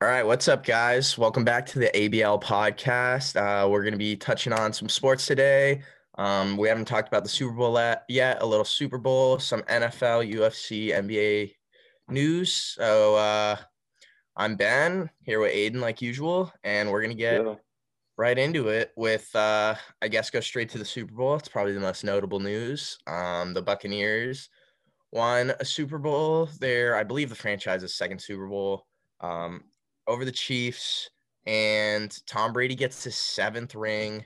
All right, what's up, guys? Welcome back to the ABL podcast. Uh, we're going to be touching on some sports today. Um, we haven't talked about the Super Bowl yet, a little Super Bowl, some NFL, UFC, NBA news. So uh, I'm Ben here with Aiden, like usual, and we're going to get Yeah. right into it with, uh, I guess, go straight to the Super Bowl. It's probably the most notable news. Um, the Buccaneers won a Super Bowl. There, I believe the franchise's second Super Bowl. Um, over the Chiefs, and Tom Brady gets his seventh ring.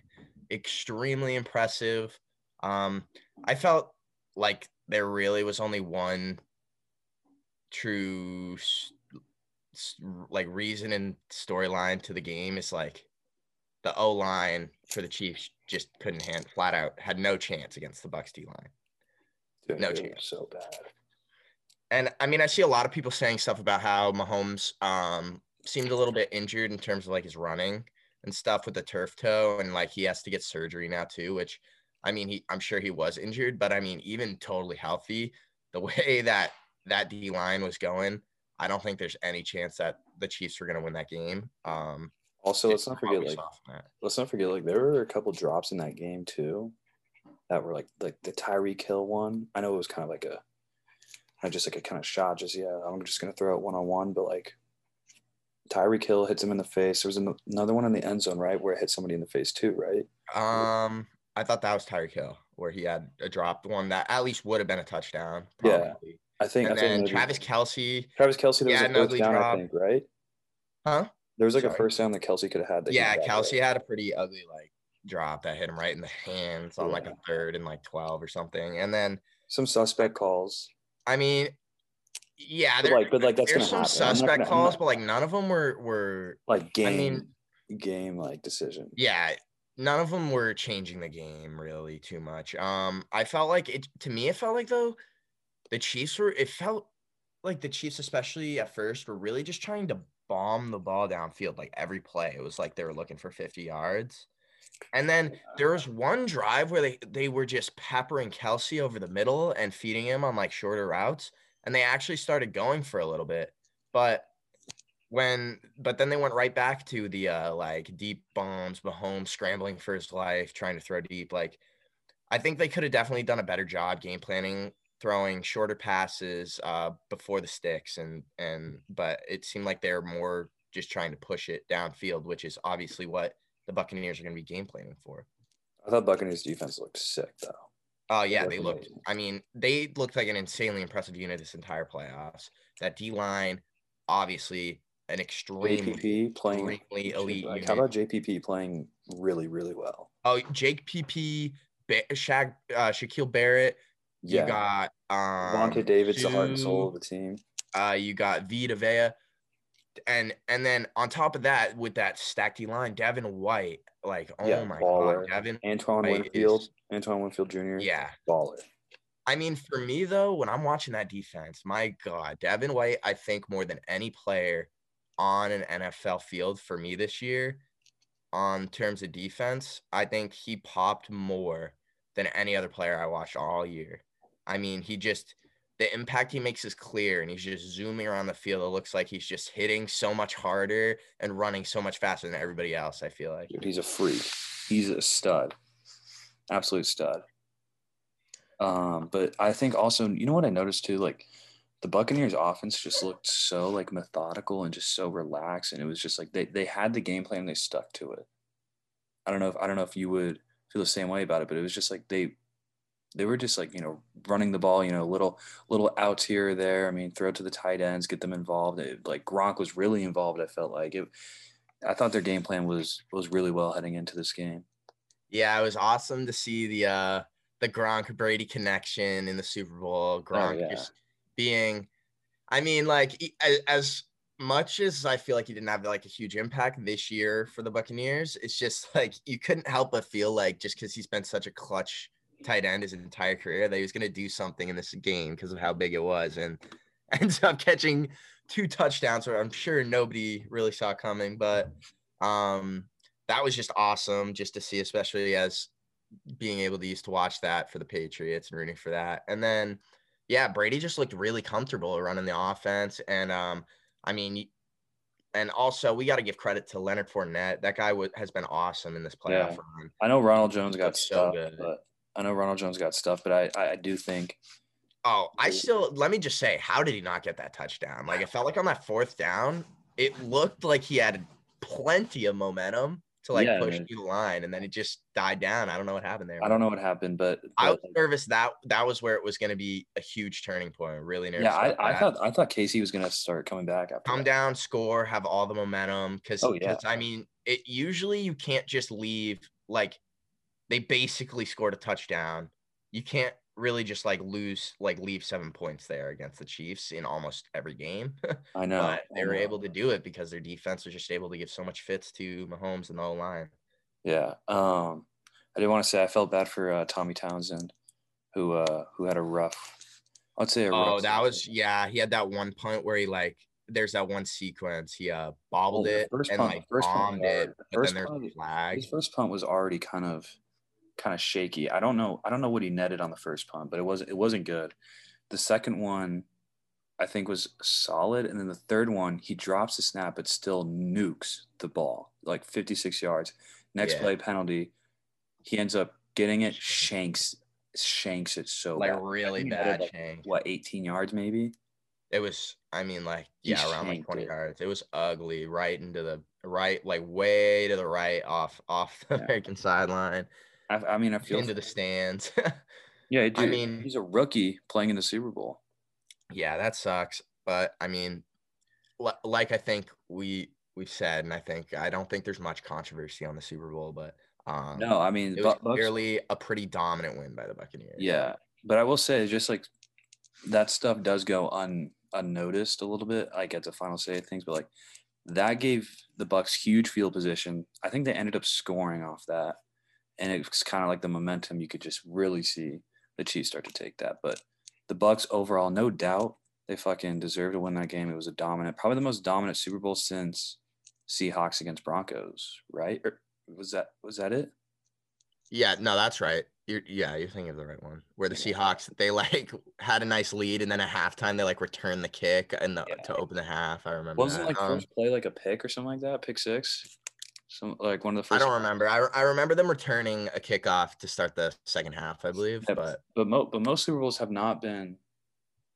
Extremely impressive. Um, I felt like there really was only one true like reason and storyline to the game is like the O line for the Chiefs just couldn't hand flat out had no chance against the Bucks D line. Dude, No chance. So bad. And I mean, I see a lot of people saying stuff about how Mahomes um seemed a little bit injured in terms of like his running and stuff with the turf toe, and like he has to get surgery now too. Which, I mean, he I'm sure he was injured, but I mean, even totally healthy, the way that that D line was going, I don't think there's any chance that the Chiefs were going to win that game. Um, Also, let's not forget like let's not forget like there were a couple drops in that game too, that were like like the Tyreek Hill one. I know it was kind of like a, not just like a kind of shot. Just yeah, I'm just gonna throw it one on one, but like Tyreek Hill hits him in the face. There was an- another one in the end zone, right, where it hit somebody in the face too, right? Um, I thought that was Tyreek Hill where he had a dropped one that at least would have been a touchdown. Yeah. I think. And I then Travis Kelce. Travis Kelce, there Yeah, was an a first ugly down, drop. I think, right? Huh? There was like Sorry. a first down that Kelce could have had. That Yeah, Kelce right? had a pretty ugly like drop that hit him right in the hands on like a third and like 12 or something. And then some suspect calls. I mean, yeah, But like, but like that's there's some happen. Suspect gonna- calls, not- but like none of them were were like game, mean- game like decision. yeah, none of them were changing the game really too much. Um, I felt like it to me. It felt like though the Chiefs were. It felt like the Chiefs, especially at first, were really just trying to bomb the ball downfield like every play. It was like they were looking for 50 yards. And then there was one drive where they they were just peppering Kelce over the middle and feeding him on like shorter routes, and they actually started going for a little bit. But when but then they went right back to the uh like deep bombs, Mahomes scrambling for his life, trying to throw deep. Like I think they could have definitely done a better job game planning, throwing shorter passes uh before the sticks and and but it seemed like they were more just trying to push it downfield, which is obviously what the Buccaneers are going to be game planning for. I thought Buccaneers defense looked sick though. Oh yeah, they looked. I mean, they looked like an insanely impressive unit this entire playoffs. That D line, obviously, an extremely. JPP playing extremely elite Like, unit. how about JPP playing really really well? Oh, Jake PP, ba- Shaq, uh, Shaquille Barrett. You Yeah, got um, Vontae David's the heart and soul of the team. Uh, you got Vita Vea, and and then on top of that, with that stacked D line, Devin White. Like, oh Yeah, my baller. god, Devin. Antoine White Winfield, is- Antoine Winfield Jr. Yeah, baller. I mean, for me though, when I'm watching that defense, my God, Devin White, I think more than any player on an NFL field for me this year, on terms of defense, I think he popped more than any other player I watched all year. I mean, he just the impact he makes is clear, and he's just zooming around the field. It looks like he's just hitting so much harder and running so much faster than everybody else. I feel like. Dude, he's a freak. He's a stud. Absolute stud. Um, but I think also, you know what I noticed too? Like the Buccaneers offense just looked so like methodical and just so relaxed. And it was just like they, they had the game plan and they stuck to it. I don't know if I don't know if you would feel the same way about it, but it was just like they they were just like, you know, running the ball, you know, little little outs here or there. I mean, throw it to the tight ends, get them involved. It, like Gronk was really involved, I felt like. It I thought their game plan was was really well heading into this game. Yeah, it was awesome to see the uh the Gronk Brady connection in the Super Bowl. Gronk yeah. just being, I mean, like as, as much as I feel like he didn't have like a huge impact this year for the Buccaneers, it's just like you couldn't help but feel like just because he's been such a clutch tight end his entire career that he was going to do something in this game because of how big it was, and ends up catching two touchdowns, where I'm sure nobody really saw coming, but um that was just awesome just to see, especially as being able to use to watch that for the Patriots and rooting for that. And then, yeah, Brady just looked really comfortable running the offense. And um, I mean, and also we got to give credit to Leonard Fournette. That guy w- has been awesome in this playoff Yeah. run. I know Ronald Jones got Looks so good. but I know Ronald Jones got stuff, but I, I, I do think Oh, I still let me just say, how did he not get that touchdown? Like it felt like on that fourth down, it looked like he had plenty of momentum to like Yeah, push through the line, and then it just died down. I don't know what happened there. I don't know what happened, but, I was nervous that that was where it was going to be a huge turning point. Really nervous. yeah, I, I thought I thought Casey was gonna start coming back after come that. down, score, have all the momentum. Because, Oh, yeah. I mean, it usually you can't just leave like they basically scored a touchdown. You can't really just like lose like leave seven points there against the Chiefs in almost every game. I know. but they were know. able to do it because their defense was just able to give so much fits to Mahomes and the whole line. Yeah. Um, I did want to say I felt bad for uh, Tommy Townsend, who uh who had a rough. I'd say a rough Oh, that was yeah. He had that one punt where he like there's that one sequence. He uh bobbled the it first and punt- like first punt it, but First then there's punt- flag. his first punt was already kind of kind of shaky. I don't know. I don't know what he netted on the first punt, but it wasn't it wasn't good. The second one, I think, was solid, and then the third one, he drops the snap, but still nukes the ball like 56 yards. Next Yeah. play penalty, he ends up getting it, shanks shanks it so like bad. Really he bad like, shank. What 18 yards maybe? It was, I mean, like He yeah, around like twenty it. yards. It was ugly, right into the right, like way to the right, off off the Yeah. American sideline, I, I mean, I feel into the stands. yeah. I Dude, mean- he's a rookie playing in the Super Bowl. yeah, that sucks. But I mean, li- like I think we we've said, and I think I don't think there's much controversy on the Super Bowl, but um, No, I mean, it was clearly a pretty dominant win by the Buccaneers. Yeah, but I will say, just like that stuff does go un unnoticed a little bit, like at the final say of things. But like that gave the Bucks huge field position. I think they ended up scoring off that, and it's kind of like the momentum you could just really see the Chiefs start to take that. But the Bucks overall, no doubt, they fucking deserve to win that game. It was a dominant, probably the most dominant Super Bowl since Seahawks against Broncos, right? Or was that was that it? Yeah, no, that's right. You're yeah, you're thinking of the right one. Where the Yeah. Seahawks they like had a nice lead and then at halftime they like returned the kick and the, Yeah. to open the half. I remember. Wasn't that. like Um, first play like a pick or something like that, pick six, some like one of the first. I don't remember. I, I remember them returning a kickoff to start the second half, I believe. Yeah, But but mo- but most Super Bowls have not been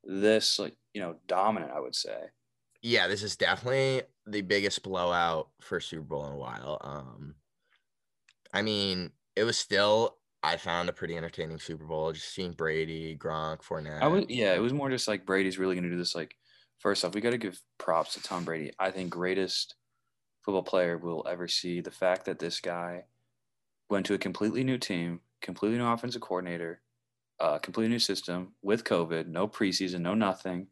this like you know dominant. I would say. yeah, this is definitely the biggest blowout for Super Bowl in a while. Um, I mean, it was still I found a pretty entertaining Super Bowl. Just seeing Brady, Gronk, Fournette. I was yeah, it was more just like Brady's really going to do this. Like first off, we got to give props to Tom Brady. I think greatest football player we'll ever see. The fact that this guy went to a completely new team, completely new offensive coordinator, uh, completely new system with COVID, no preseason, no nothing.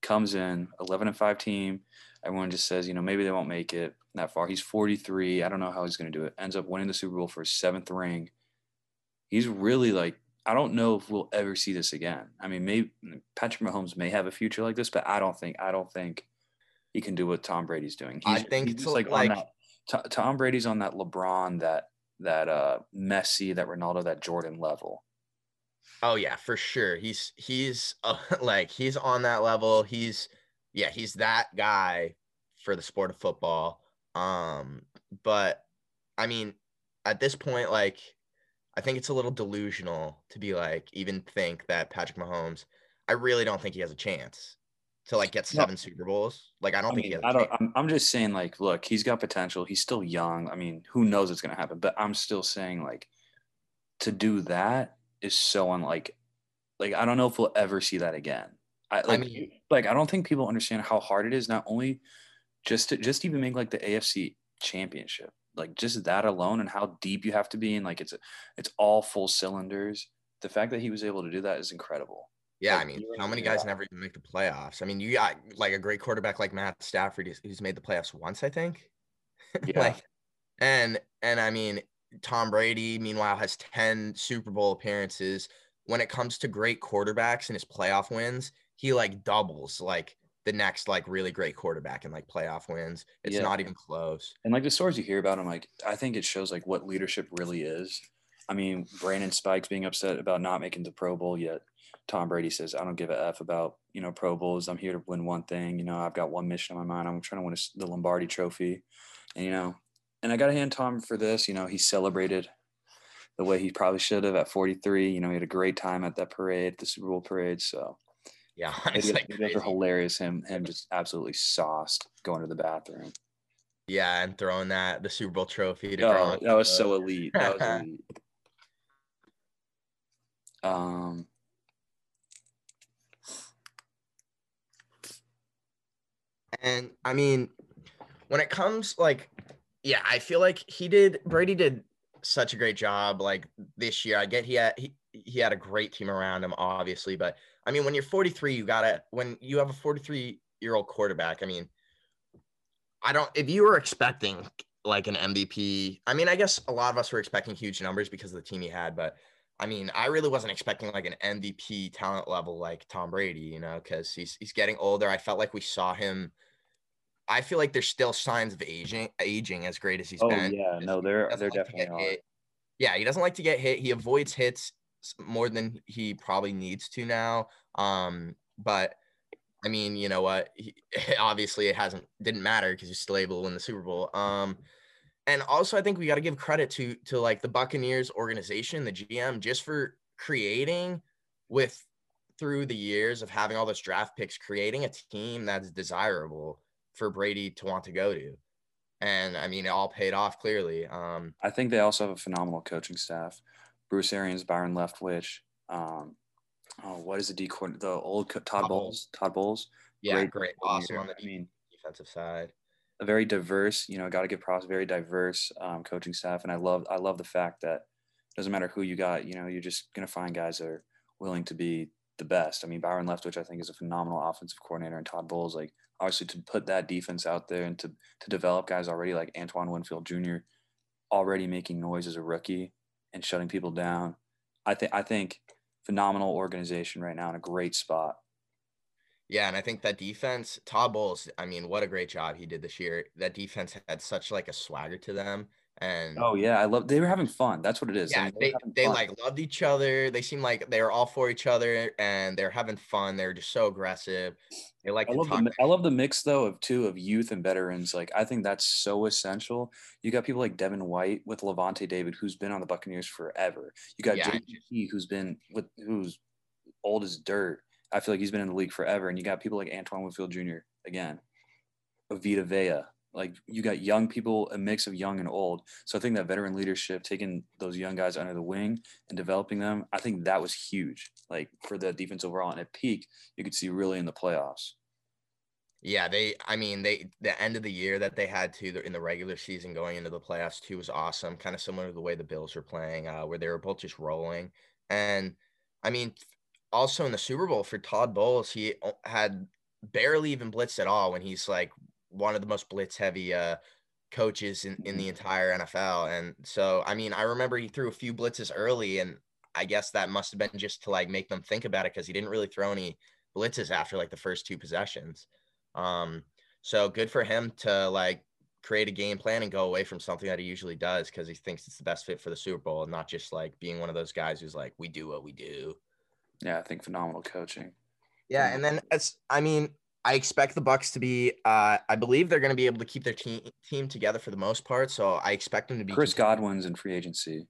Comes in 11 and 5 team. Everyone just says, you know, maybe they won't make it that far. He's 43. I don't know how he's going to do it. Ends up winning the Super Bowl for his seventh ring. He's really like, I don't know if we'll ever see this again. I mean, maybe Patrick Mahomes may have a future like this, but I don't think, I don't think he can do what Tom Brady's doing. I think he's it's like, like- on that, Tom Brady's on that LeBron, that, that uh Messi, that Ronaldo, that Jordan level. Oh yeah, for sure. He's he's uh, like he's on that level. He's yeah, he's that guy for the sport of football. Um, but I mean, at this point, like I think it's a little delusional to be like even think that Patrick Mahomes. I really don't think he has a chance to like get No. seven Super Bowls. Like I don't I think mean, he I don't. I'm, I'm just saying, like, look, he's got potential. He's still young. I mean, who knows what's gonna happen? But I'm still saying, like, to do that is so unlike. Like, I don't know if we'll ever see that again. I like, mean- like, I don't think people understand how hard it is. Not only just to just even make like the AFC Championship, like just that alone, and how deep you have to be, and like it's it's all full cylinders. The fact that he was able to do that is incredible. Yeah, I mean, how many guys never even make the playoffs? I mean, you got like a great quarterback like Matt Stafford who's- who's made the playoffs once, I think. Yeah. like, and and I mean, Tom Brady, meanwhile, has ten Super Bowl appearances. When it comes to great quarterbacks and his playoff wins, he like doubles like the next like really great quarterback and like playoff wins. It's Yeah. not even close. And like the stories you hear about him, like I think it shows like what leadership really is. I mean, Brandon Spikes being upset about not making the Pro Bowl yet. Tom Brady says, I don't give a F about, you know, Pro Bowls. I'm here to win one thing. You know, I've got one mission on my mind. I'm trying to win a, the Lombardi trophy. And, you know, and I got to hand Tom for this. You know, he celebrated the way he probably should have at 43. You know, he had a great time at that parade, the Super Bowl parade. So, Yeah, it it's like it was hilarious. Him, him just absolutely sauced going to the bathroom. Yeah, and throwing that the Super Bowl trophy to Oh, that was so elite. That was elite. Um, And I mean, when it comes like, yeah, I feel like he did. Brady did such a great job. Like this year, I get he had he he had a great team around him, obviously. But I mean, when you're 43, you gotta when you have a 43 year old quarterback. I mean, I don't. If you were expecting like an MVP, I mean, I guess a lot of us were expecting huge numbers because of the team he had, but. I mean, I really wasn't expecting like an MVP talent level like Tom Brady, you know, because he's he's getting older. I felt like we saw him I feel like there's still signs of aging, aging as great as he's oh been. yeah, no, doesn't there like definitely. Yeah, he doesn't like to get hit. He avoids hits more than he probably needs to now. Um, but I mean, you know what? He, obviously, it hasn't didn't matter because he's still able to win the Super Bowl. Um, and also, I think we got to give credit to to like the Buccaneers organization, the GM, just for creating with through the years of having all those draft picks, creating a team that's desirable for Brady to want to go to. And I mean, it all paid off clearly. Um, I think they also have a phenomenal coaching staff. Bruce Arians, Byron Leftwich. Um, oh, what is the D coordinator? The old co- Todd Todd Bowles. Todd Bowles. yeah, Great great, awesome on the I mean, defensive side. a very diverse. You know, got to give props. Very diverse um, coaching staff, and I love. I love the fact that it doesn't matter who you got. You know, you're just gonna find guys that are willing to be the best. I mean, Byron Leftwich, I think, is a phenomenal offensive coordinator, and Todd Bowles, like obviously to put that defense out there and to to develop guys already like Antoine Winfield Jr. already making noise as a rookie and shutting people down. I think I think phenomenal organization right now in a great spot. Yeah, and I think that defense, Todd Bowles, I mean, what a great job he did this year. That defense had such like a swagger to them. And Oh yeah, I love. They were having fun. That's what it is. I yeah, mean, were they, they like loved each other. They seemed like they were all for each other and they're having fun. They're just so aggressive. They like I to love talk. the I love the mix though of two of youth and veterans. Like I think that's so essential. You got people like Devin White with Lavonte David, who's been on the Buccaneers forever. You got Yeah, I who's been with who's old as dirt. I feel like he's been in the league forever. And you got people like Antoine Winfield Jr. again, Avita Vea. Like you got young people, a mix of young and old. So I think that veteran leadership, taking those young guys under the wing and developing them, I think that was huge. Like for the defense overall, and at peak, you could see really in the playoffs. Yeah, they. I mean, they the end of the year that they had to in the regular season going into the playoffs too was awesome. Kind of similar to the way the Bills were playing, uh, where they were both just rolling. And I mean, also in the Super Bowl for Todd Bowles, he had barely even blitzed at all when he's like one of the most blitz heavy uh, coaches in, in the entire NFL. And so, I mean, I remember he threw a few blitzes early, and I guess that must have been just to like make them think about it because he didn't really throw any blitzes after like the first two possessions. Um, so good for him to like create a game plan and go away from something that he usually does because he thinks it's the best fit for the Super Bowl and not just like being one of those guys who's like, we do what we do. Yeah, I think phenomenal coaching. Yeah, and then as I mean, I expect the Bucks to be. Uh, I believe they're going to be able to keep their team team together for the most part. So I expect them to be. Chris Godwin's in free agency.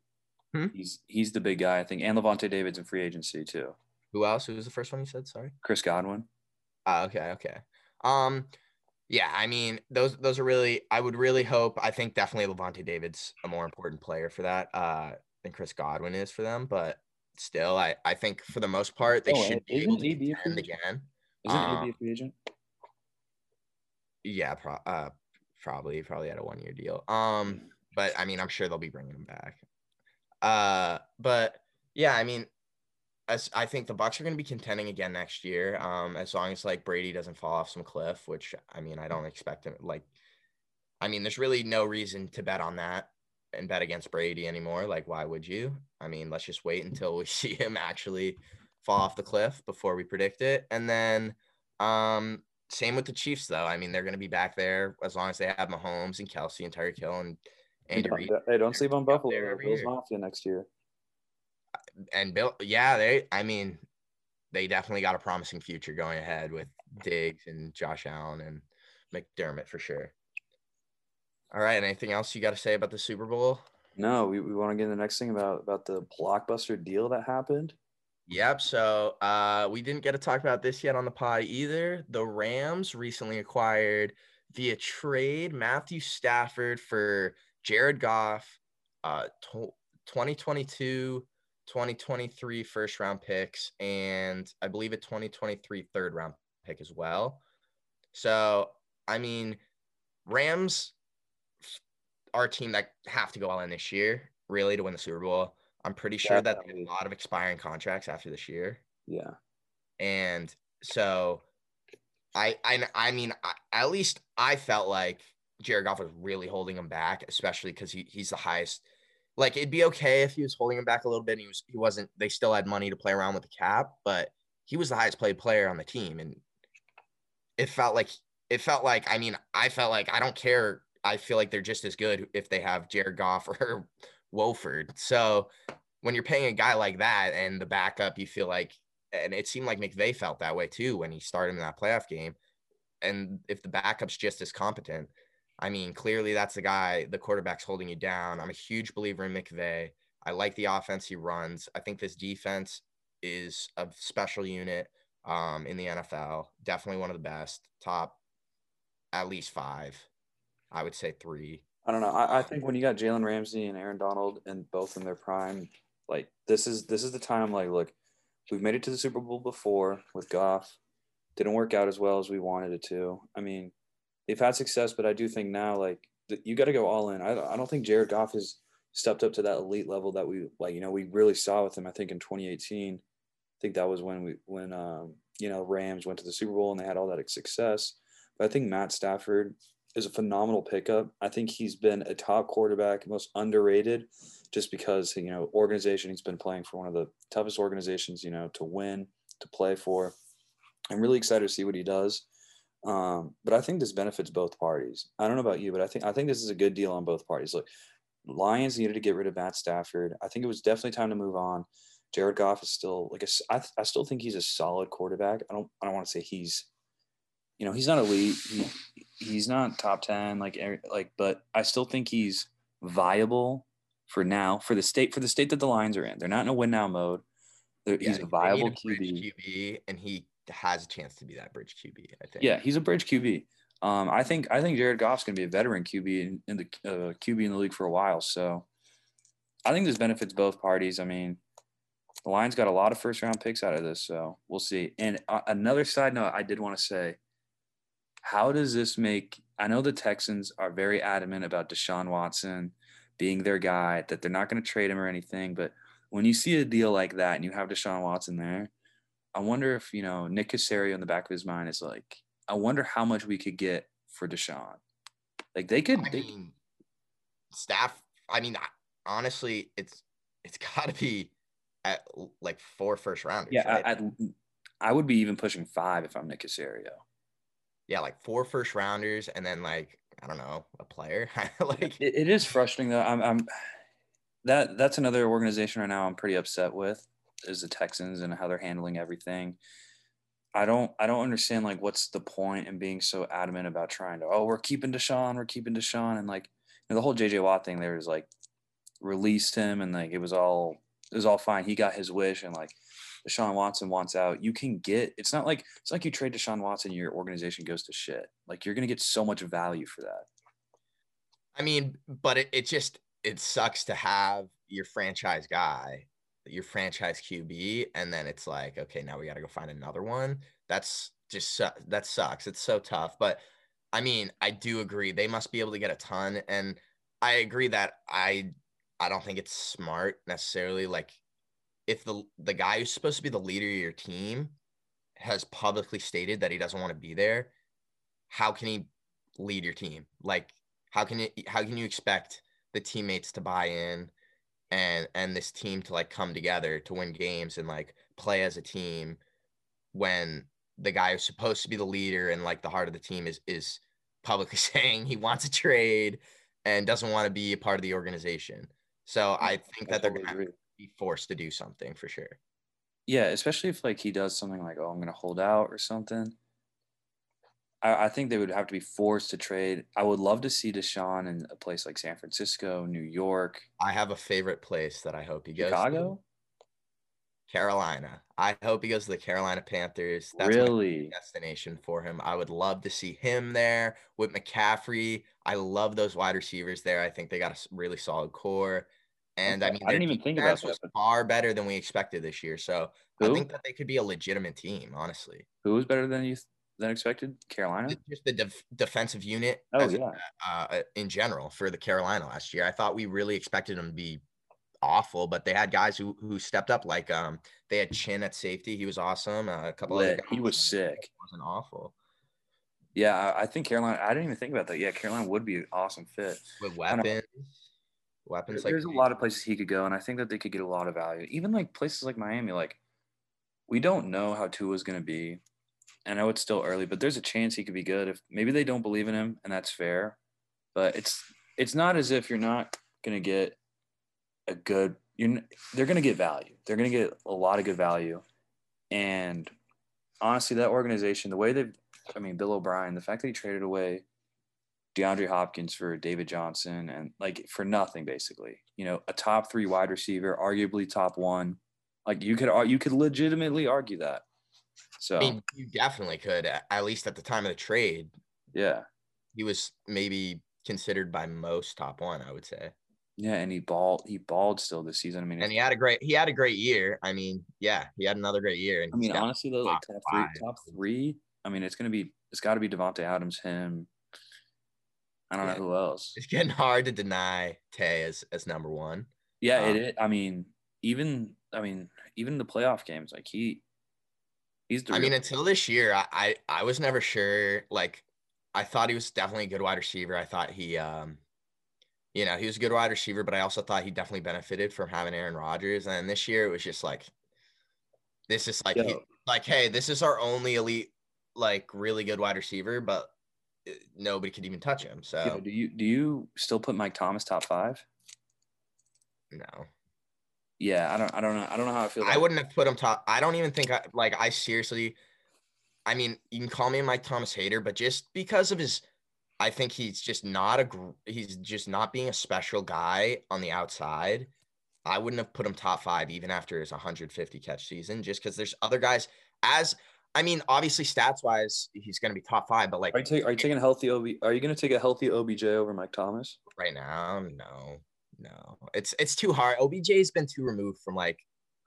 Hmm? He's he's the big guy, I think, and Lavonte David's in free agency too. Who else? Who was the first one you said? Sorry. Chris Godwin. Ah, okay, okay. Um, yeah, I mean, those those are really. I would really hope. I think definitely Lavonte David's a more important player for that uh, than Chris Godwin is for them. But still, I I think for the most part they Oh, should be able to AB a free contend again. Isn't Uh, AB a free agent? Yeah, pro- uh, probably probably had a one year deal. Um, but I mean, I'm sure they'll be bringing him back. Uh, but yeah, I mean, as I think the Bucks are going to be contending again next year. Um, as long as like Brady doesn't fall off some cliff, which I mean, I don't expect him. Like, I mean, there's really no reason to bet on that and bet against Brady anymore. Like, why would you? I mean, let's just wait until we see him actually fall off the cliff before we predict it. And then, um, same with the Chiefs, though. I mean, they're going to be back there as long as they have Mahomes and Kelce and Tyreek Hill and Andy Reid. Hey, don't sleep on Buffalo. Bills year. Mafia next year. and Bill, yeah, they. I mean, they definitely got a promising future going ahead with Diggs and Josh Allen and McDermott for sure. All right. Anything else you got to say about the Super Bowl? No, we, we want to get the next thing about about the blockbuster deal that happened. Yep. So uh, we didn't get to talk about this yet on the pod either. The Rams recently acquired via trade Matthew Stafford for Jared Goff, uh, 2022, 2023 first round picks, and I believe a 2023 third round pick as well. So, I mean, Rams are a team that have to go all in this year, really, to win the Super Bowl. I'm pretty sure that they a lot of expiring contracts after this year. Yeah. And so I I I mean I, at least I felt like Jared Goff was really holding him back, especially because he, he's the highest. Like it'd be okay if he was holding him back a little bit. he was he wasn't. They still had money to play around with the cap, but he was the highest paid player on the team, and it felt like it felt like. I mean, I felt like I don't care. I feel like they're just as good if they have Jared Goff or Wolford. So when you're paying a guy like that and the backup, you feel like, and it seemed like McVay felt that way too when he started in that playoff game. And if the backup's just as competent, I mean, clearly that's the guy, the quarterback's holding you down. I'm a huge believer in McVay. I like the offense he runs. I think this defense is a special unit um, in the NFL. Definitely one of the best, top at least five. I would say three. I don't know. I, I think when you got Jalen Ramsey and Aaron Donald and both in their prime, like this is this is the time. Like, look, we've made it to the Super Bowl before with Goff. Didn't work out as well as we wanted it to. I mean, they've had success, but I do think now like you got to go all in. I I don't think Jared Goff has stepped up to that elite level that we like. You know, we really saw with him. I think in 2018. I think that was when we when um you know Rams went to the Super Bowl and they had all that success. But I think Matt Stafford is a phenomenal pickup. I think he's been a top quarterback, most underrated, just because you know organization he's been playing for one of the toughest organizations you know to win to play for. I'm really excited to see what he does. Um, but I think this benefits both parties. I don't know about you, but I think I think this is a good deal on both parties. Look, Lions needed to get rid of Matt Stafford. I think it was definitely time to move on. Jared Goff is still like I still think he's a solid quarterback. I don't I don't want to say he's you know he's not elite. He, he's not top ten like like, but I still think he's viable for now for the state for the state that the Lions are in. They're not in a win now mode. Yeah, he's a viable a QB. QB, and he has a chance to be that bridge QB. I think. Yeah, he's a bridge QB. Um, I think I think Jared Goff's going to be a veteran QB in, in the uh, QB in the league for a while. So I think this benefits both parties. I mean, the Lions got a lot of first round picks out of this, so we'll see. And uh, another side note, I did want to say, how does this make? I know the Texans are very adamant about Deshaun Watson being their guy, that they're not going to trade him or anything. But when you see a deal like that and you have Deshaun Watson there, I wonder if, you know, Nick Caserio in the back of his mind is like, I wonder how much we could get for Deshaun. Like they could, I they, mean, staff. I mean, honestly, it's it's got to be at like four first rounders. Yeah, right? I, I, would be even pushing five if I'm Nick Caserio. Yeah, like four first rounders, and then like I don't know a player. like it, it is frustrating though. I'm, I'm that that's another organization right now. I'm pretty upset with is the Texans and how they're handling everything. I don't I don't understand like what's the point in being so adamant about trying to oh we're keeping Deshaun we're keeping Deshaun and like you know, the whole JJ Watt thing there is like released him and like it was all it was all fine he got his wish and like Deshaun Watson wants out you can get it's not like it's like you trade Deshaun Watson your organization goes to shit like you're gonna get so much value for that. I mean, but it, it just it sucks to have your franchise guy your franchise QB, and then it's like, okay, now we got to go find another one. That's just that sucks. It's so tough. But I mean, I do agree they must be able to get a ton, and I agree that I I don't think it's smart necessarily. Like, if the the guy who's supposed to be the leader of your team has publicly stated that he doesn't want to be there, how can he lead your team? Like, how can it? How can you expect the teammates to buy in? and and this team to like come together to win games and like play as a team when the guy who's supposed to be the leader and like the heart of the team is is publicly saying he wants a trade and doesn't want to be a part of the organization. So I think that they're gonna agree. Be forced to do something for sure. Yeah, especially if like he does something like, "Oh, I'm going to hold out" or something. I, I think they would have to be forced to trade. I would love to see Deshaun in a place like San Francisco, New York, I have a favorite place that I hope he goes. to. Chicago. Carolina. I hope he goes to the Carolina Panthers. That's really? destination for him. I would love to see him there with McCaffrey. I love those wide receivers there. I think they got a really solid core. And I mean, I didn't even think about was far better than we expected this year. So I think that they could be a legitimate team, honestly. Who was better than you than expected? Carolina. Just the def- defensive unit Oh as- yeah. uh, in general for the Carolina last year. I thought we really expected them to be awful, but they had guys who who stepped up. Like um, they had Chinn at safety. He was awesome. Uh, a couple of He was uh, sick. Wasn't awful Yeah, I, I think Carolina. I didn't even think about that. Yeah, Carolina would be an awesome fit. with know. Weapons. Like There's a lot of places he could go, and I think that they could get a lot of value. Even like places like Miami. Like we don't know how Tua's going to be. I know it's still early, but there's a chance he could be good. If maybe they don't believe in him, and that's fair. But it's it's not as if you're not going to get a good. You're they're going to get value. They're going to get a lot of good value, and honestly, that organization, the way they've, I mean, Bill O'Brien, the fact that he traded away DeAndre Hopkins for David Johnson and like for nothing basically. You know, a top three wide receiver, arguably top one. Like you could you could legitimately argue that. So I mean, you definitely could. At least at the time of the trade, yeah, he was maybe considered by most top one. I would say, yeah, and he balled he balled still this season. I mean, and he had a great he had a great year. I mean, yeah, he had another great year. And I mean, honestly though, like top top three, top three. I mean, it's gonna be it's got to be Davante Adams, him. I don't Yeah. know who else. it's getting hard to deny Tay as as number one. Yeah, Um, it, it. I mean, even I mean, even the playoff games, like he, he's. The I mean, until this year, I, I I was never sure. Like, I thought he was definitely a good wide receiver. I thought he, um, you know, he was a good wide receiver, but I also thought he definitely benefited from having Aaron Rodgers. And this year, it was just like, this is like, he- like, hey, this is our only elite, like, really good wide receiver, but nobody could even touch him. So Yo, do you do you still put Mike Thomas top five? no, Yeah, I don't. I don't know. I don't know how I feel. I wouldn't have put him top. I don't even think I like. I seriously, I mean, you can call me a Mike Thomas hater, but just because of his, I think he's just not a. He's just not being a special guy on the outside. I wouldn't have put him top five even after his 150 catch season, just because there's other guys. As I mean, obviously stats wise, he's going to be top five, but like Are you, take, are you taking a healthy OB? Are you going to take a healthy OBJ over Mike Thomas? right now, no, no, it's it's too hard. OBJ's been too removed from like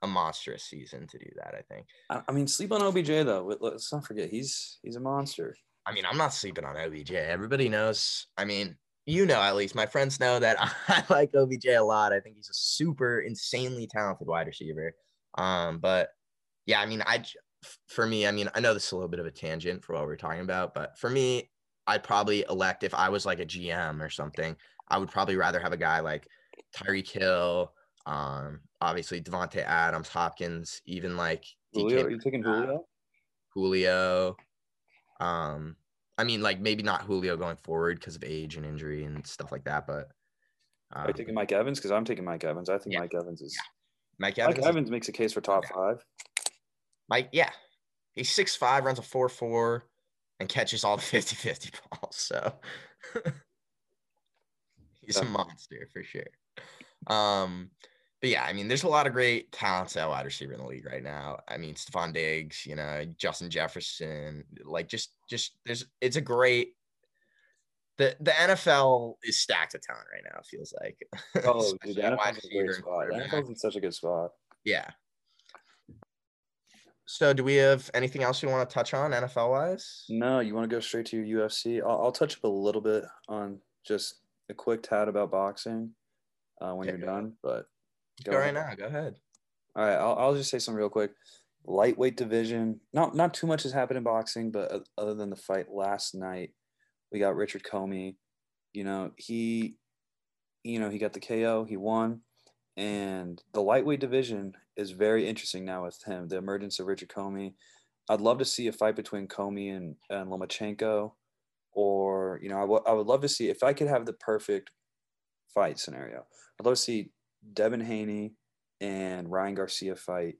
a monstrous season to do that. I think. I, I mean, sleep on OBJ though. Let- Let's not forget he's he's a monster. I mean, I'm not sleeping on OBJ. Everybody knows. I mean, you know, at least my friends know that I like OBJ a lot. I think he's a super insanely talented wide receiver. Um, but yeah, I mean, I for me, I mean, I know this is a little bit of a tangent for what we're talking about, but for me, I'd probably elect if I was like a GM or something, I would probably rather have a guy like Tyreek Hill, um, obviously Davante Adams, Hopkins, even like Julio, DK are you taking Julio? Julio. Um, I mean, like maybe not Julio going forward because of age and injury and stuff like that, but Are um, you taking Mike Evans? Because I'm taking Mike Evans. I think Yeah. Mike Evans is. Mike Mike Evans. Evans makes a case for top five. Mike, yeah, he's six five, runs a four four, and catches all the 50-50 balls. So he's a monster for sure. Um, but yeah, I mean, there's a lot of great talents at wide receiver in the league right now. I mean, Stefon Diggs, you know, Justin Jefferson, like just just there's it's a great the the NFL is stacked with talent right now, it feels like. Oh, dude, the NFL's a great spot. The. NFL's in such a good spot. Yeah. So, do we have anything else you want to touch on NFL wise? No, you want to go straight to your UFC? I'll, I'll touch up a little bit on just a quick tad about boxing uh, when Yeah, you're done. But Go right now. Go ahead. All right, I'll, I'll just say some real quick. Lightweight division. Not not too much has happened in boxing, but other than the fight last night, we got Richard Commey. You know he, you know he got the KO. He won, and the lightweight division is very interesting now with him. The emergence of Richard Commey. I'd love to see a fight between Commey and and Lomachenko, or you know I would- love to see if I could have the perfect fight scenario. I'd love to see Devin Haney and Ryan Garcia fight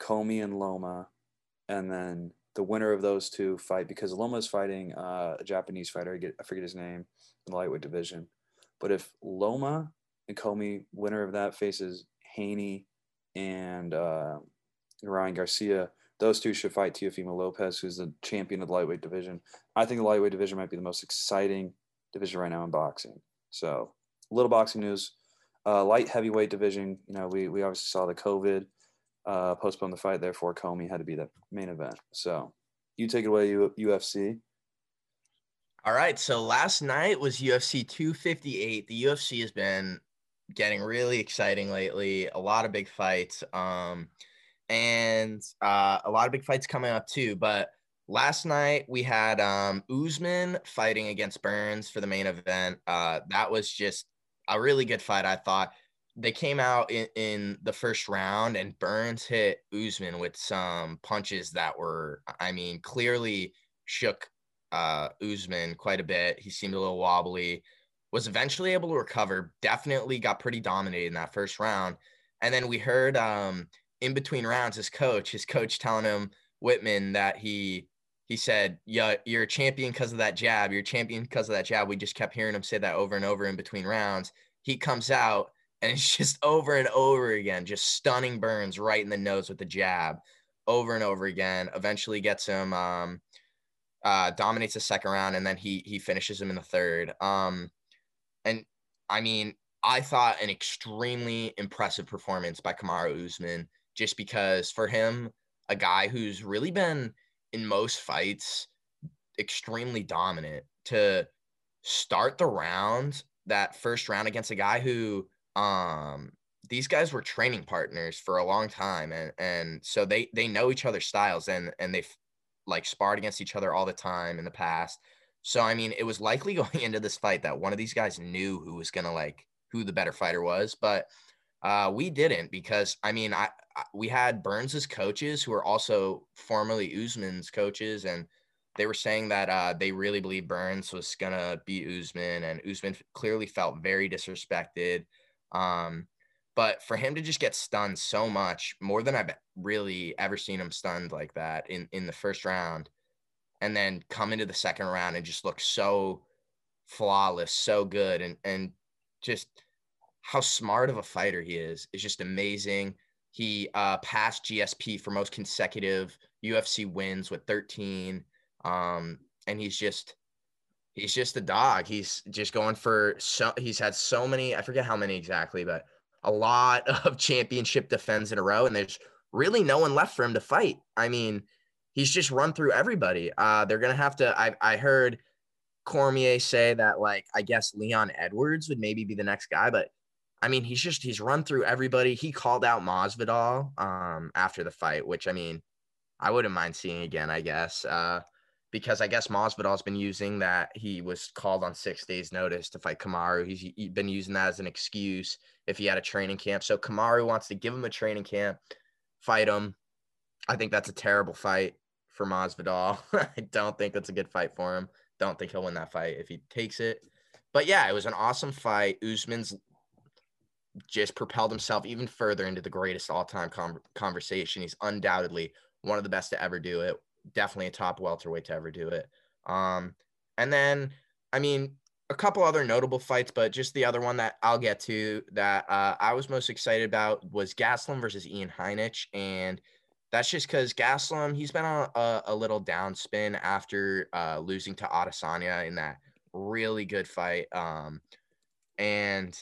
Commey and Loma, and then the winner of those two fight because Loma is fighting uh, a Japanese fighter. I, get, I forget his name in the lightweight division. But if Loma and Commey, winner of that, faces Haney and uh, Ryan Garcia, those two should fight Teofimo Lopez, who's the champion of the lightweight division. I think the lightweight division might be the most exciting division right now in boxing. So, little boxing news. Uh, light heavyweight division, you know, we, we obviously saw the COVID uh, postpone the fight. Therefore, Commey had to be the main event. So, you take it away, U- UFC. All right. So last night was UFC 258. The UFC has been getting really exciting lately. A lot of big fights. Um, and uh, a lot of big fights coming up too. But last night we had um, Usman fighting against Burns for the main event. Uh, that was just a really good fight, I thought. They came out in, in the first round, and Burns hit Usman with some punches that were, I mean, clearly shook uh, Usman quite a bit. He seemed a little wobbly. Was eventually able to recover. Definitely got pretty dominated in that first round. And then we heard um, in between rounds, his coach, his coach telling him Wittman that he he said, "Yeah, you're a champion because of that jab. You're a champion because of that jab." We just kept hearing him say that over and over in between rounds. He comes out and it's just over and over again, just stunning Burns right in the nose with the jab, over and over again. Eventually gets him, um, uh, dominates the second round, and then he he finishes him in the third. Um, and I mean, I thought an extremely impressive performance by Kamaru Usman just because for him, a guy who's really been in most fights extremely dominant to start the round, that first round against a guy who um these guys were training partners for a long time and and so they they know each other's styles and and they've like sparred against each other all the time in the past. So I mean, it was likely going into this fight that one of these guys knew who was gonna like who the better fighter was, but uh, we didn't because I mean, I, I we had Burns's coaches who are also formerly Usman's coaches, and they were saying that uh, they really believe Burns was gonna beat Usman, and Usman clearly felt very disrespected. Um, but for him to just get stunned so much, more than I've really ever seen him stunned like that in in the first round, and then come into the second round and just look so flawless, so good, and and just how smart of a fighter he is is just amazing. He uh, passed GSP for most consecutive UFC wins with 13. Um, and he's just he's just a dog. He's just going for so he's had so many, I forget how many exactly, but a lot of championship defends in a row, and there's really no one left for him to fight. I mean, he's just run through everybody. Uh, they're gonna have to. I I heard Cormier say that like I guess Leon Edwards would maybe be the next guy, but I mean, he's just he's run through everybody. He called out Masvidal um, after the fight, which I mean, I wouldn't mind seeing again, I guess, uh, because I guess Masvidal's been using that he was called on six days' notice to fight Kamaru. He's, been using that as an excuse if he had a training camp. So Kamaru wants to give him a training camp, fight him. I think that's a terrible fight for Masvidal. I don't think that's a good fight for him. Don't think he'll win that fight if he takes it. But yeah, it was an awesome fight. Usman's just propelled himself even further into the greatest all-time conversation. He's undoubtedly one of the best to ever do it. Definitely a top welterweight to ever do it. Um, and then, I mean, a couple other notable fights, but just the other one that I'll get to that uh, I was most excited about was Gastelum versus Ian Heinisch, and that's just because Gastelum, he's been on a, a little downspin after uh, losing to Adesanya in that really good fight. Um, and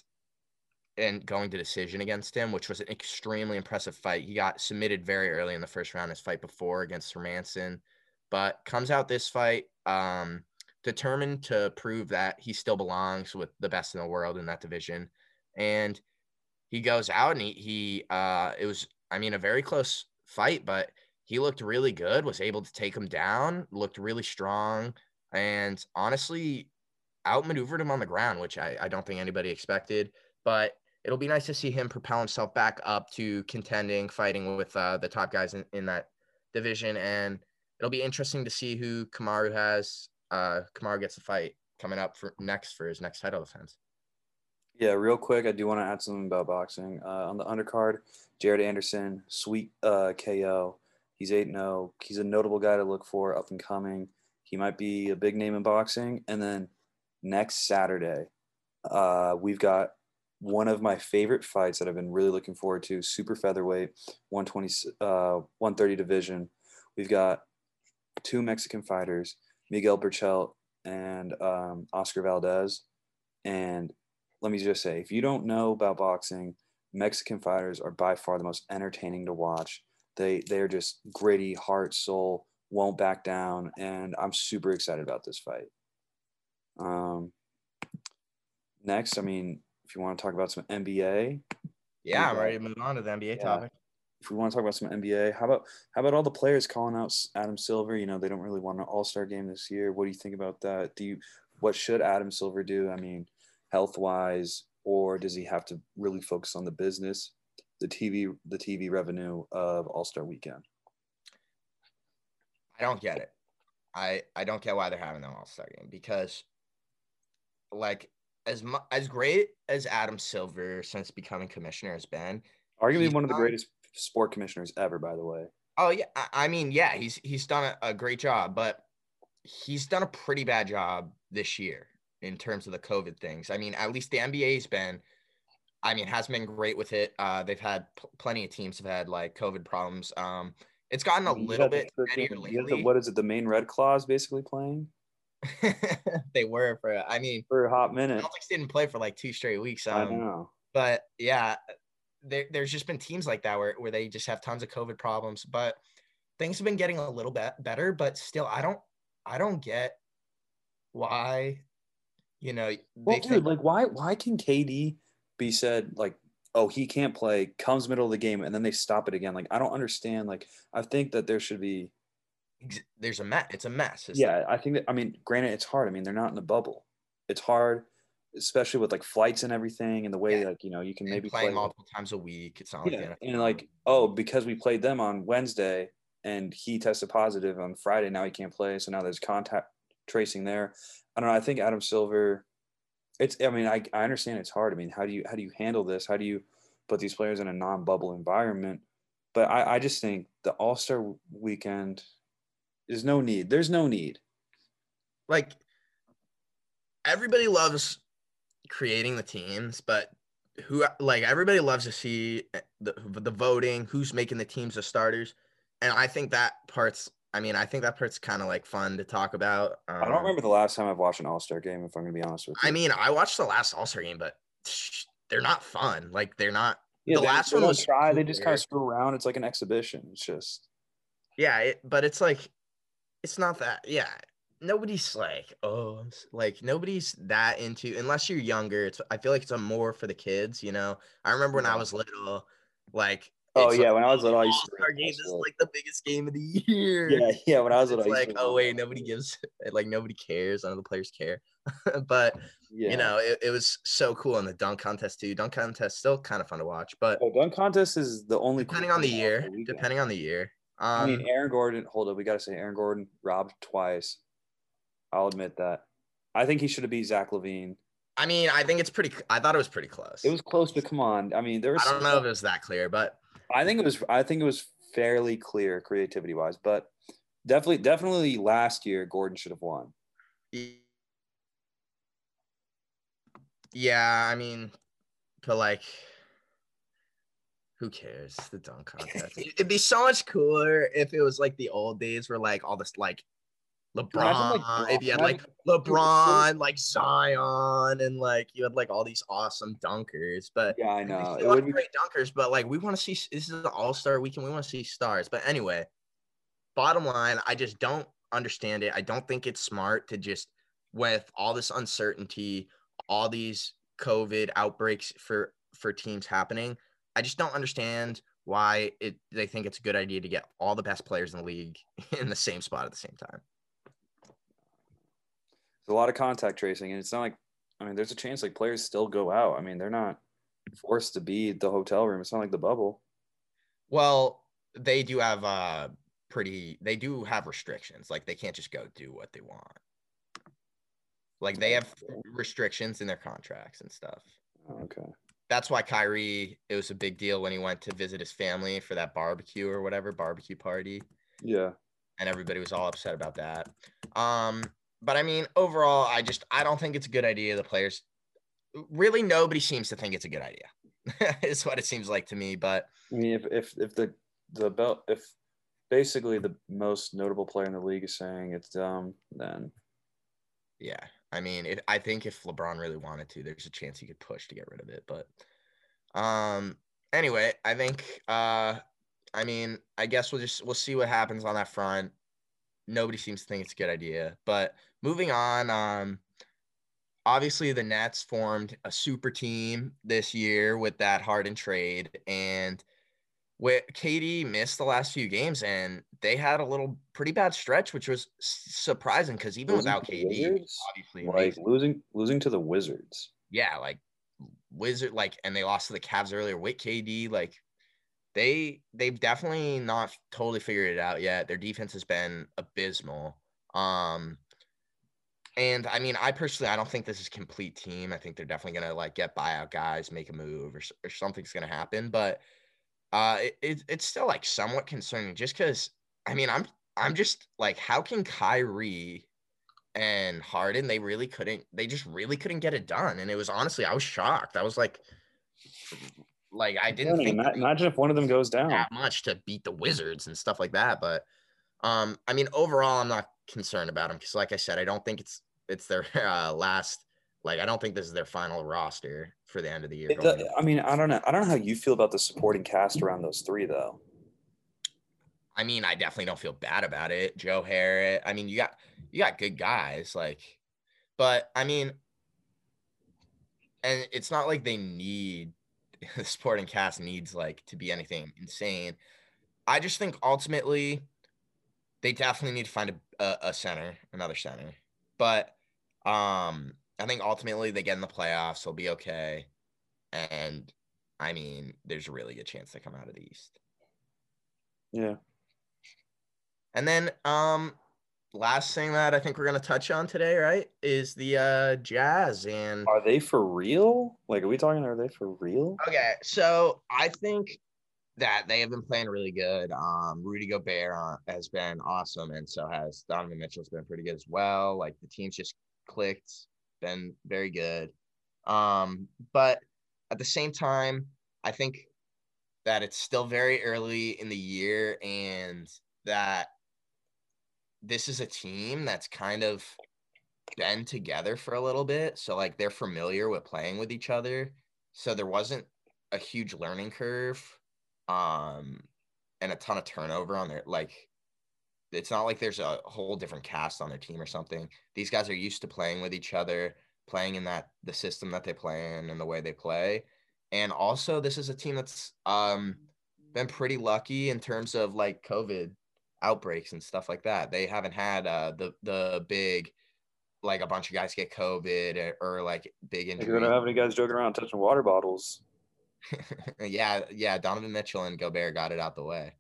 and going to decision against him, which was an extremely impressive fight. He got submitted very early in the first round, his fight before against Hermansson, but comes out this fight um, determined to prove that he still belongs with the best in the world in that division. And he goes out and he, he uh, it was, I mean, a very close fight, but he looked really good, was able to take him down, looked really strong, and honestly outmaneuvered him on the ground, which I, I don't think anybody expected. But it'll be nice to see him propel himself back up to contending, fighting with uh, the top guys in, in that division. And it'll be interesting to see who Kamaru has. Uh, Kamaru gets the fight coming up for next for his next title defense. Yeah, real quick, I do want to add something about boxing. Uh, on the undercard, Jared Anderson, sweet uh, KO. He's 8 0. He's a notable guy to look for, up and coming. He might be a big name in boxing. And then next Saturday, uh, we've got one of my favorite fights that I've been really looking forward to super featherweight, 120, uh, 130 division. We've got two Mexican fighters, Miguel Berchelt and um, Oscar Valdez. And let me just say, if you don't know about boxing, Mexican fighters are by far the most entertaining to watch. They they're just gritty, heart, soul, won't back down, and I'm super excited about this fight. Um, next, I mean, if you want to talk about some NBA, yeah, I'm ready to move on to the NBA yeah. topic. If we want to talk about some NBA, how about how about all the players calling out Adam Silver? You know, they don't really want an All Star game this year. What do you think about that? Do you what should Adam Silver do? I mean, health wise, or does he have to really focus on the business, the TV, the TV revenue of All Star Weekend? I don't get it. I I don't get why they're having an All Star game because, like, as mu- as great as Adam Silver since becoming commissioner has been, arguably one of the greatest sport commissioners ever. By the way. Oh yeah, I, mean yeah, he's he's done a, a great job, but he's done a pretty bad job this year in terms of the COVID things. I mean, at least the NBA's been, I mean, has been great with it. Uh, they've had plenty of teams have had like COVID problems. Um, it's gotten a little bit steadier lately. what is it? The Maine Red Claws basically playing. they were for, I mean, for a hot minute. Celtics didn't play for like two straight weeks. Um, I know. But yeah, there, there's just been teams like that where, where they just have tons of COVID problems. But things have been getting a little bit better. But still, I don't, I don't get why you know, well, dude, like why why can KD be said like, oh, he can't play, comes middle of the game, and then they stop it again? Like, I don't understand. Like, I think that there should be. There's a mess. It's a mess. yeah, I think that. I mean, granted, it's hard. I mean, they're not in the bubble. It's hard, especially with like flights and everything, and the way yeah. like you know you can and maybe play multiple times a week. It's not yeah, like and like oh, because we played them on Wednesday and he tested positive on Friday. Now he can't play, so now there's contact tracing there. I don't know. I think Adam Silver. It's. I mean, I, I understand it's hard. I mean, how do you how do you handle this? How do you put these players in a non-bubble environment? But I, I just think the All Star weekend is no need. There's no need. Like everybody loves creating the teams, but who like everybody loves to see the the voting, who's making the teams the starters, and I think that part's I mean, I think that part's kind of like fun to talk about. Um, I don't um, remember the last time I've watched an All Star game. If I'm gonna be honest with you, I mean, I watched the last All Star game, but they're not fun. Like they're not. Yeah, the last one was try. They just kind of screw around. It's like an exhibition. It's just. Yeah, it, but it's like, it's not that. Yeah, nobody's like, oh, like nobody's that into unless you're younger. It's I feel like it's a more for the kids. You know, I remember when I was little, like Oh yeah, like, when I was little, I used to. Our game is like the biggest game of the year. Yeah, yeah. When I was little, it's like, oh wait, nobody gives, like nobody cares. None of the players care. but yeah. you know, it, it was so cool in the dunk contest too. Dunk contest still kind of fun to watch, but oh, dunk contest is the only depending on the year. Depending on the year. Um, I mean, um, Aaron Gordon. Hold up, we gotta say Aaron Gordon robbed twice. I'll admit that. I think he should have beat Zach LaVine. I mean, I think it's pretty. I thought it was pretty close. It was close, but come on. I mean, there was. I don't know if it was that clear, but I think it was. I think it was fairly clear creativity wise, but definitely, definitely last year Gordon should have won. Yeah, I mean, but like, who cares? The dunk contest. It'd be so much cooler if it was like the old days where like all this like LeBron, like, if you had like LeBron, like Zion, and like you had like all these awesome dunkers. But yeah, I know it would be great dunkers. But like we want to see this is an All Star weekend. We want to see stars. But anyway, bottom line, I just don't understand it. I don't think it's smart to just with all this uncertainty, all these COVID outbreaks for for teams happening. I just don't understand why it they think it's a good idea to get all the best players in the league in the same spot at the same time a lot of contact tracing, and it's not like I mean, there's a chance like players still go out. I mean, they're not forced to be the hotel room. It's not like the bubble. Well, they do have uh pretty they do have restrictions. Like they can't just go do what they want. Like they have restrictions in their contracts and stuff. Okay. That's why Kyrie, it was a big deal when he went to visit his family for that barbecue or whatever barbecue party, Yeah. and everybody was all upset about that. Um, but I mean, overall, I just I don't think it's a good idea. The players, really, nobody seems to think it's a good idea. is what it seems like to me. But I mean, if if if the the belt if basically the most notable player in the league is saying it's dumb, then yeah, I mean, if, I think if LeBron really wanted to, there's a chance he could push to get rid of it. But um, anyway, I think uh, I mean, I guess we'll just we'll see what happens on that front. Nobody seems to think it's a good idea. But moving on, um, obviously the Nets formed a super team this year with that Harden trade, and with KD missed the last few games, and they had a little pretty bad stretch, which was surprising because even Losing without KD, obviously like amazing. losing losing to the Wizards. yeah, like Wizard, like, and they lost to the Cavs earlier with KD, like. They they've definitely not totally figured it out yet. Their defense has been abysmal. Um, and I mean, I personally, I don't think this is complete team. I think they're definitely gonna like get buyout guys, make a move, or, or something's gonna happen. But uh, it, it, it's still like somewhat concerning, just because. I mean, I'm I'm just like, how can Kyrie and Harden? They really couldn't. They just really couldn't get it done. And it was honestly, I was shocked. I was like, like I didn't Funny, think ima- that they imagine if one of them goes down. that much to beat the Wizards and stuff like that. But um, I mean, overall, I'm not concerned about them because, like I said, I don't think it's it's their uh, last. Like, I don't think this is their final roster for the end of the year. It going do- into- I mean, I don't know. I don't know how you feel about the supporting cast around those three, though. I mean, I definitely don't feel bad about it. Joe Harris. I mean, you got you got good guys, like, but I mean, and it's not like they need the supporting cast needs like to be anything insane. I just think ultimately they definitely need to find a, a, a center, another center. But um, I think ultimately they get in the playoffs, they'll be okay. And I mean, there's a really good chance they come out of the East. Yeah. And then um last thing that I think we're gonna touch on today, right, is the uh Jazz and Are they for real? Like, are we talking? Are they for real? Okay, so I think that they have been playing really good. Um, Rudy Gobert uh, has been awesome, and so has Donovan Mitchell's been pretty good as well. Like the team's just clicked, been very good. Um, but at the same time, I think that it's still very early in the year, and that this is a team that's kind of been together for a little bit. So like they're familiar with playing with each other. So there wasn't a huge learning curve um and a ton of turnover on their like it's not like there's a whole different cast on their team or something. These guys are used to playing with each other, playing in that the system that they play in and the way they play. And also this is a team that's um been pretty lucky in terms of like COVID outbreaks and stuff like that. They haven't had uh the the big like a bunch of guys get COVID or, or like big injuries. don't have any guys joking around touching water bottles. yeah, yeah, Donovan Mitchell and Gobert got it out the way.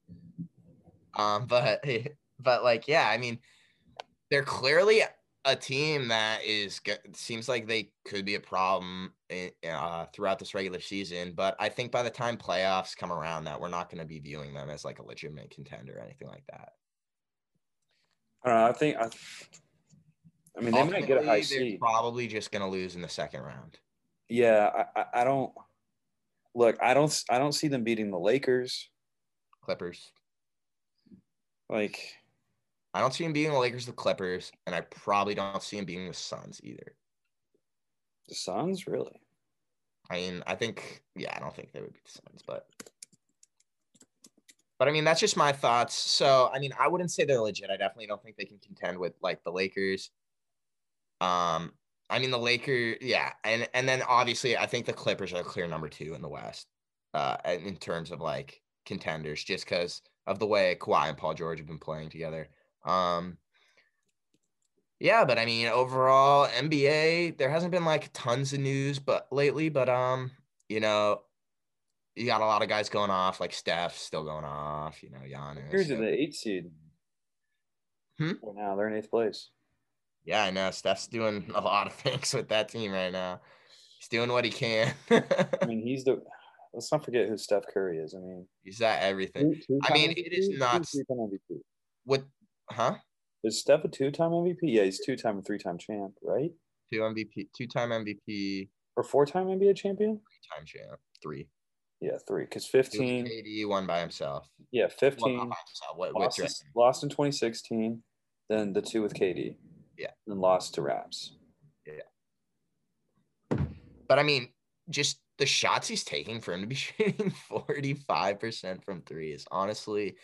Um, but but like, yeah, I mean, they're clearly a team that is seems like they could be a problem uh, throughout this regular season. But I think by the time playoffs come around, that we're not going to be viewing them as like a legitimate contender or anything like that. I don't know. I think. I, I mean, they might get a high they're seed. probably just going to lose in the second round. Yeah, I, I, I don't. Look, I don't. I don't see them beating the Lakers. Clippers. Like, I don't see him being the Lakers, the Clippers, and I probably don't see him being the Suns either. the Suns, really. I mean, I think, yeah, I don't think they would be the Suns, but, but I mean, that's just my thoughts. So, I mean, I wouldn't say they're legit. I definitely don't think they can contend with like the Lakers. Um, I mean, the Lakers, yeah, and and then obviously, I think the Clippers are clear number two in the West, uh, in in terms of like contenders, just because of the way Kawhi and Paul George have been playing together. Um, yeah, but I mean, overall, NBA, there hasn't been like tons of news, but lately, but um, you know, you got a lot of guys going off, like Steph still going off, you know, Giannis. Here's so- the eight seed. Hmm? Well, now they're in eighth place. yeah, I know Steph's doing a lot of things with that team right now. He's doing what he can. I mean, he's the. Let's not forget who Steph Curry is. I mean, he's that everything. two- two-time I mean, it is. Two-time MVP. What? Huh? Is Steph a two-time MVP? Yeah, he's two-time and three-time champ, right? Two MVP, two-time MVP, Or four-time NBA champion? three-time champ, three. Yeah, three. Because 15, KD won by himself. yeah, 15 himself. What, lost, Dre. lost in 2016. Then the two with KD. Yeah. And lost to Raps. Yeah. But I mean, just the shots he's taking for him to be shooting 45% from three is honestly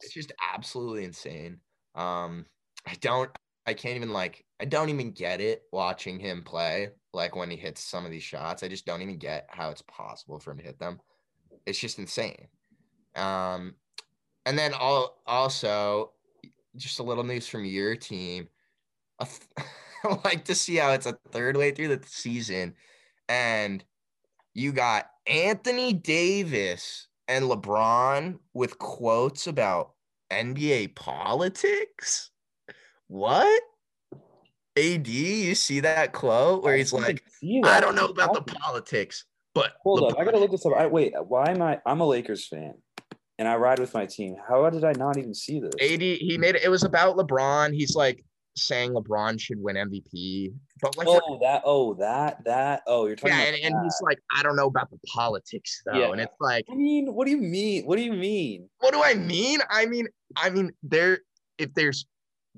it's just absolutely insane. Um, I don't, I can't even like, I don't even get it watching him play. Like when he hits some of these shots, I just don't even get how it's possible for him to hit them. It's just insane. Um, and then all also just a little news from your team. I like to see how it's a third way through the season, and you got Anthony Davis and LeBron with quotes about NBA politics. What? AD, you see that quote where he's I like, I don't know about the politics, but Hold up, I gotta look this up. I wait. Why am I? I'm a Lakers fan, and I ride with my team. How did I not even see this? AD, he made it. It was about LeBron. He's like saying LeBron should win MVP, but like, Oh, that. Oh, that. That. Oh, you're talking yeah, about. and, and he's like, I don't know about the politics though, Yeah. and it's like. I mean, what do you mean? What do you mean? what do I mean? I mean, I mean, there, if there's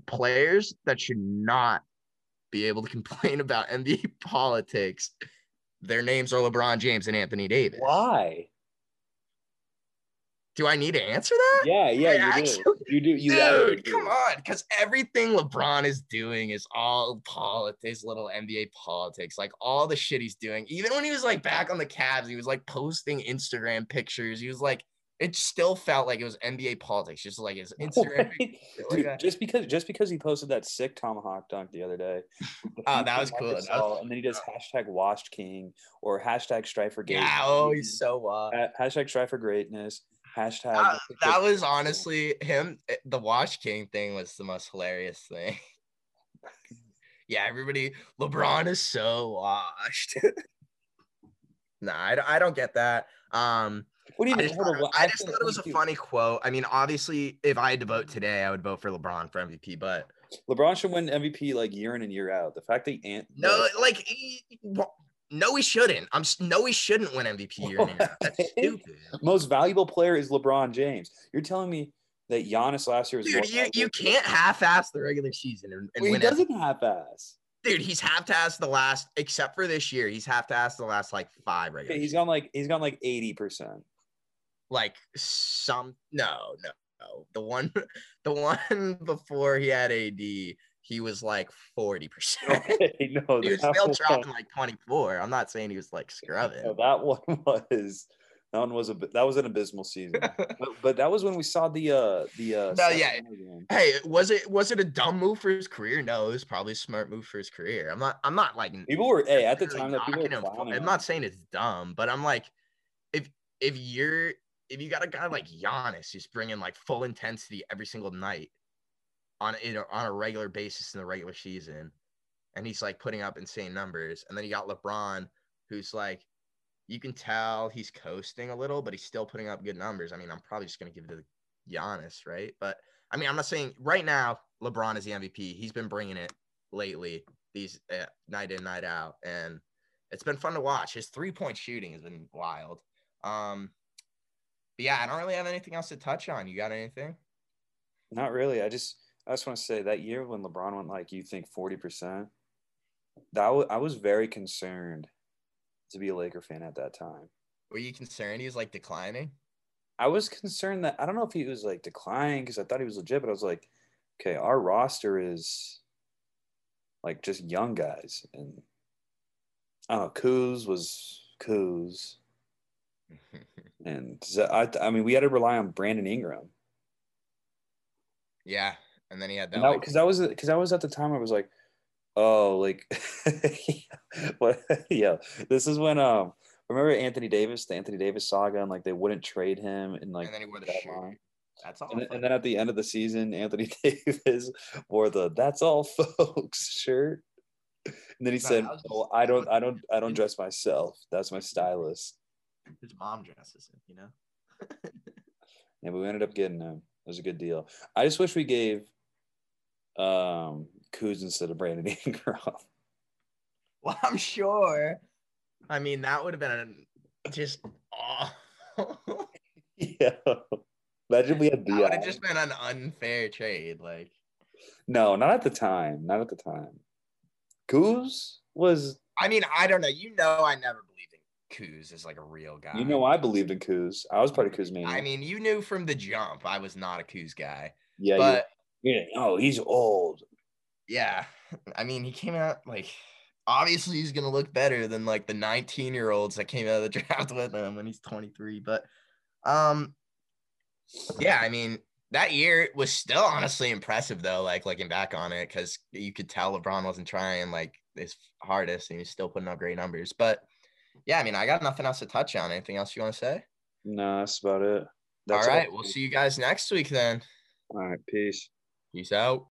players that should not be able to complain about NBA politics, their names are LeBron James and Anthony Davis. Why? Do I need to answer that? Yeah, yeah, you do. You do. You Dude, do. come on, because everything LeBron is doing is all politics, little NBA politics, like all the shit he's doing. Even when he was like back on the Cavs, he was like posting Instagram pictures. He was like, it still felt like it was NBA politics, just like his Instagram. Like Dude, that. just because just because he posted that sick tomahawk dunk the other day. Oh, that was cool. That was- and then he does hashtag washed king or hashtag strive for greatness. yeah, oh, he's so wild. Hashtag strive for greatness. Hashtag That, that was honestly him. eh, The Wash King thing was the most hilarious thing. yeah, everybody. LeBron is so washed. nah, I, don't- I don't get that. Um, What do you I mean? just, thought, it- I just thought it was a funny quote. I mean, obviously, if I had to vote today, I would vote for LeBron for MVP. But LeBron should win MVP like year in and year out. The fact that Ant no, like, he- no, he shouldn't. I'm no, he shouldn't win MVP year in and. That's Okay. stupid. most valuable player is LeBron James. You're telling me that Giannis last year was Dude, you, you can't half-ass the regular season and, and Well, he doesn't half ass. Dude, he's half to ass the last, except for this year. He's half to ass the last like five regular. He's seasons. gone like he's gone like eighty percent. like some no, no, no. The one, the one before he had AD, he was like forty percent. Okay, no, he was still dropping like twenty four. I'm not saying he was like scrubbing. no, that one was that one was a that was an abysmal season. but, but that was when we saw the uh the uh No, yeah. Hey, was it was it a dumb move for his career? No, it was probably a smart move for his career. I'm not. I'm not like People were hey at the time that people were. I'm not saying it's dumb, but I'm like, if if you're if you got a guy like Giannis who's bringing like full intensity every single night on you know, on a regular basis in the regular season, and he's like putting up insane numbers, and then you got LeBron who's like. You can tell he's coasting a little, but he's still putting up good numbers. I mean, I'm probably just gonna give it to Giannis, right? But I mean, I'm not saying right now LeBron is the MVP. He's been bringing it lately, these uh, night in, night out, and it's been fun to watch. His three point shooting has been wild. Um, but yeah, I don't really have anything else to touch on. You got anything? Not really. I just I just want to say that year when LeBron went like you think forty percent. That was, I was very concerned to be a Laker fan at that time. Were you concerned he was like declining? I was concerned that I don't know if he was like declining because I thought he was legit, but I was like, okay, our roster is like just young guys, and I don't know. Kuz was Kuz, and i mean, we had to rely on Brandon Ingram. yeah, and then he had that. And that like- because that was because that was at the time I was like, oh, like, what? yeah, this is when um, remember Anthony Davis, the Anthony Davis saga, and like they wouldn't trade him, and like and then he wore the that shirt. line. That's all. And then, and then at the end of the season, Anthony Davis wore the "That's all, folks" shirt. And then he No, said, "Oh, I don't, I don't, I don't dress myself. That's my stylist." His mom dresses him, you know. Yeah, but we ended up getting him. It was a good deal. I just wish we gave um Kuz instead of Brandon Ingram. Well, I'm sure. I mean, that would have been a, just oh. yeah. Imagine we had that would have just been an unfair trade. Like, No, not at the time. Not at the time. Kuz was, I mean, I don't know. You know, I never believed in Kuz as like a real guy. you know, I believed in Kuz. I was part of Kuz Mania. I mean, you knew from the jump I was not a Kuz guy. yeah, But yeah. Oh, he's old. yeah, I mean, he came out like obviously he's gonna look better than like the 19 year olds that came out of the draft with him when he's 23. But um, yeah, I mean, that year was still honestly impressive though. Like looking back on it, because you could tell LeBron wasn't trying like his hardest, and he's still putting up great numbers. But yeah, I mean, I got nothing else to touch on. Anything else you want to say? No, that's about it. That's all right, we'll see you guys next week then. All right, peace. Peace out.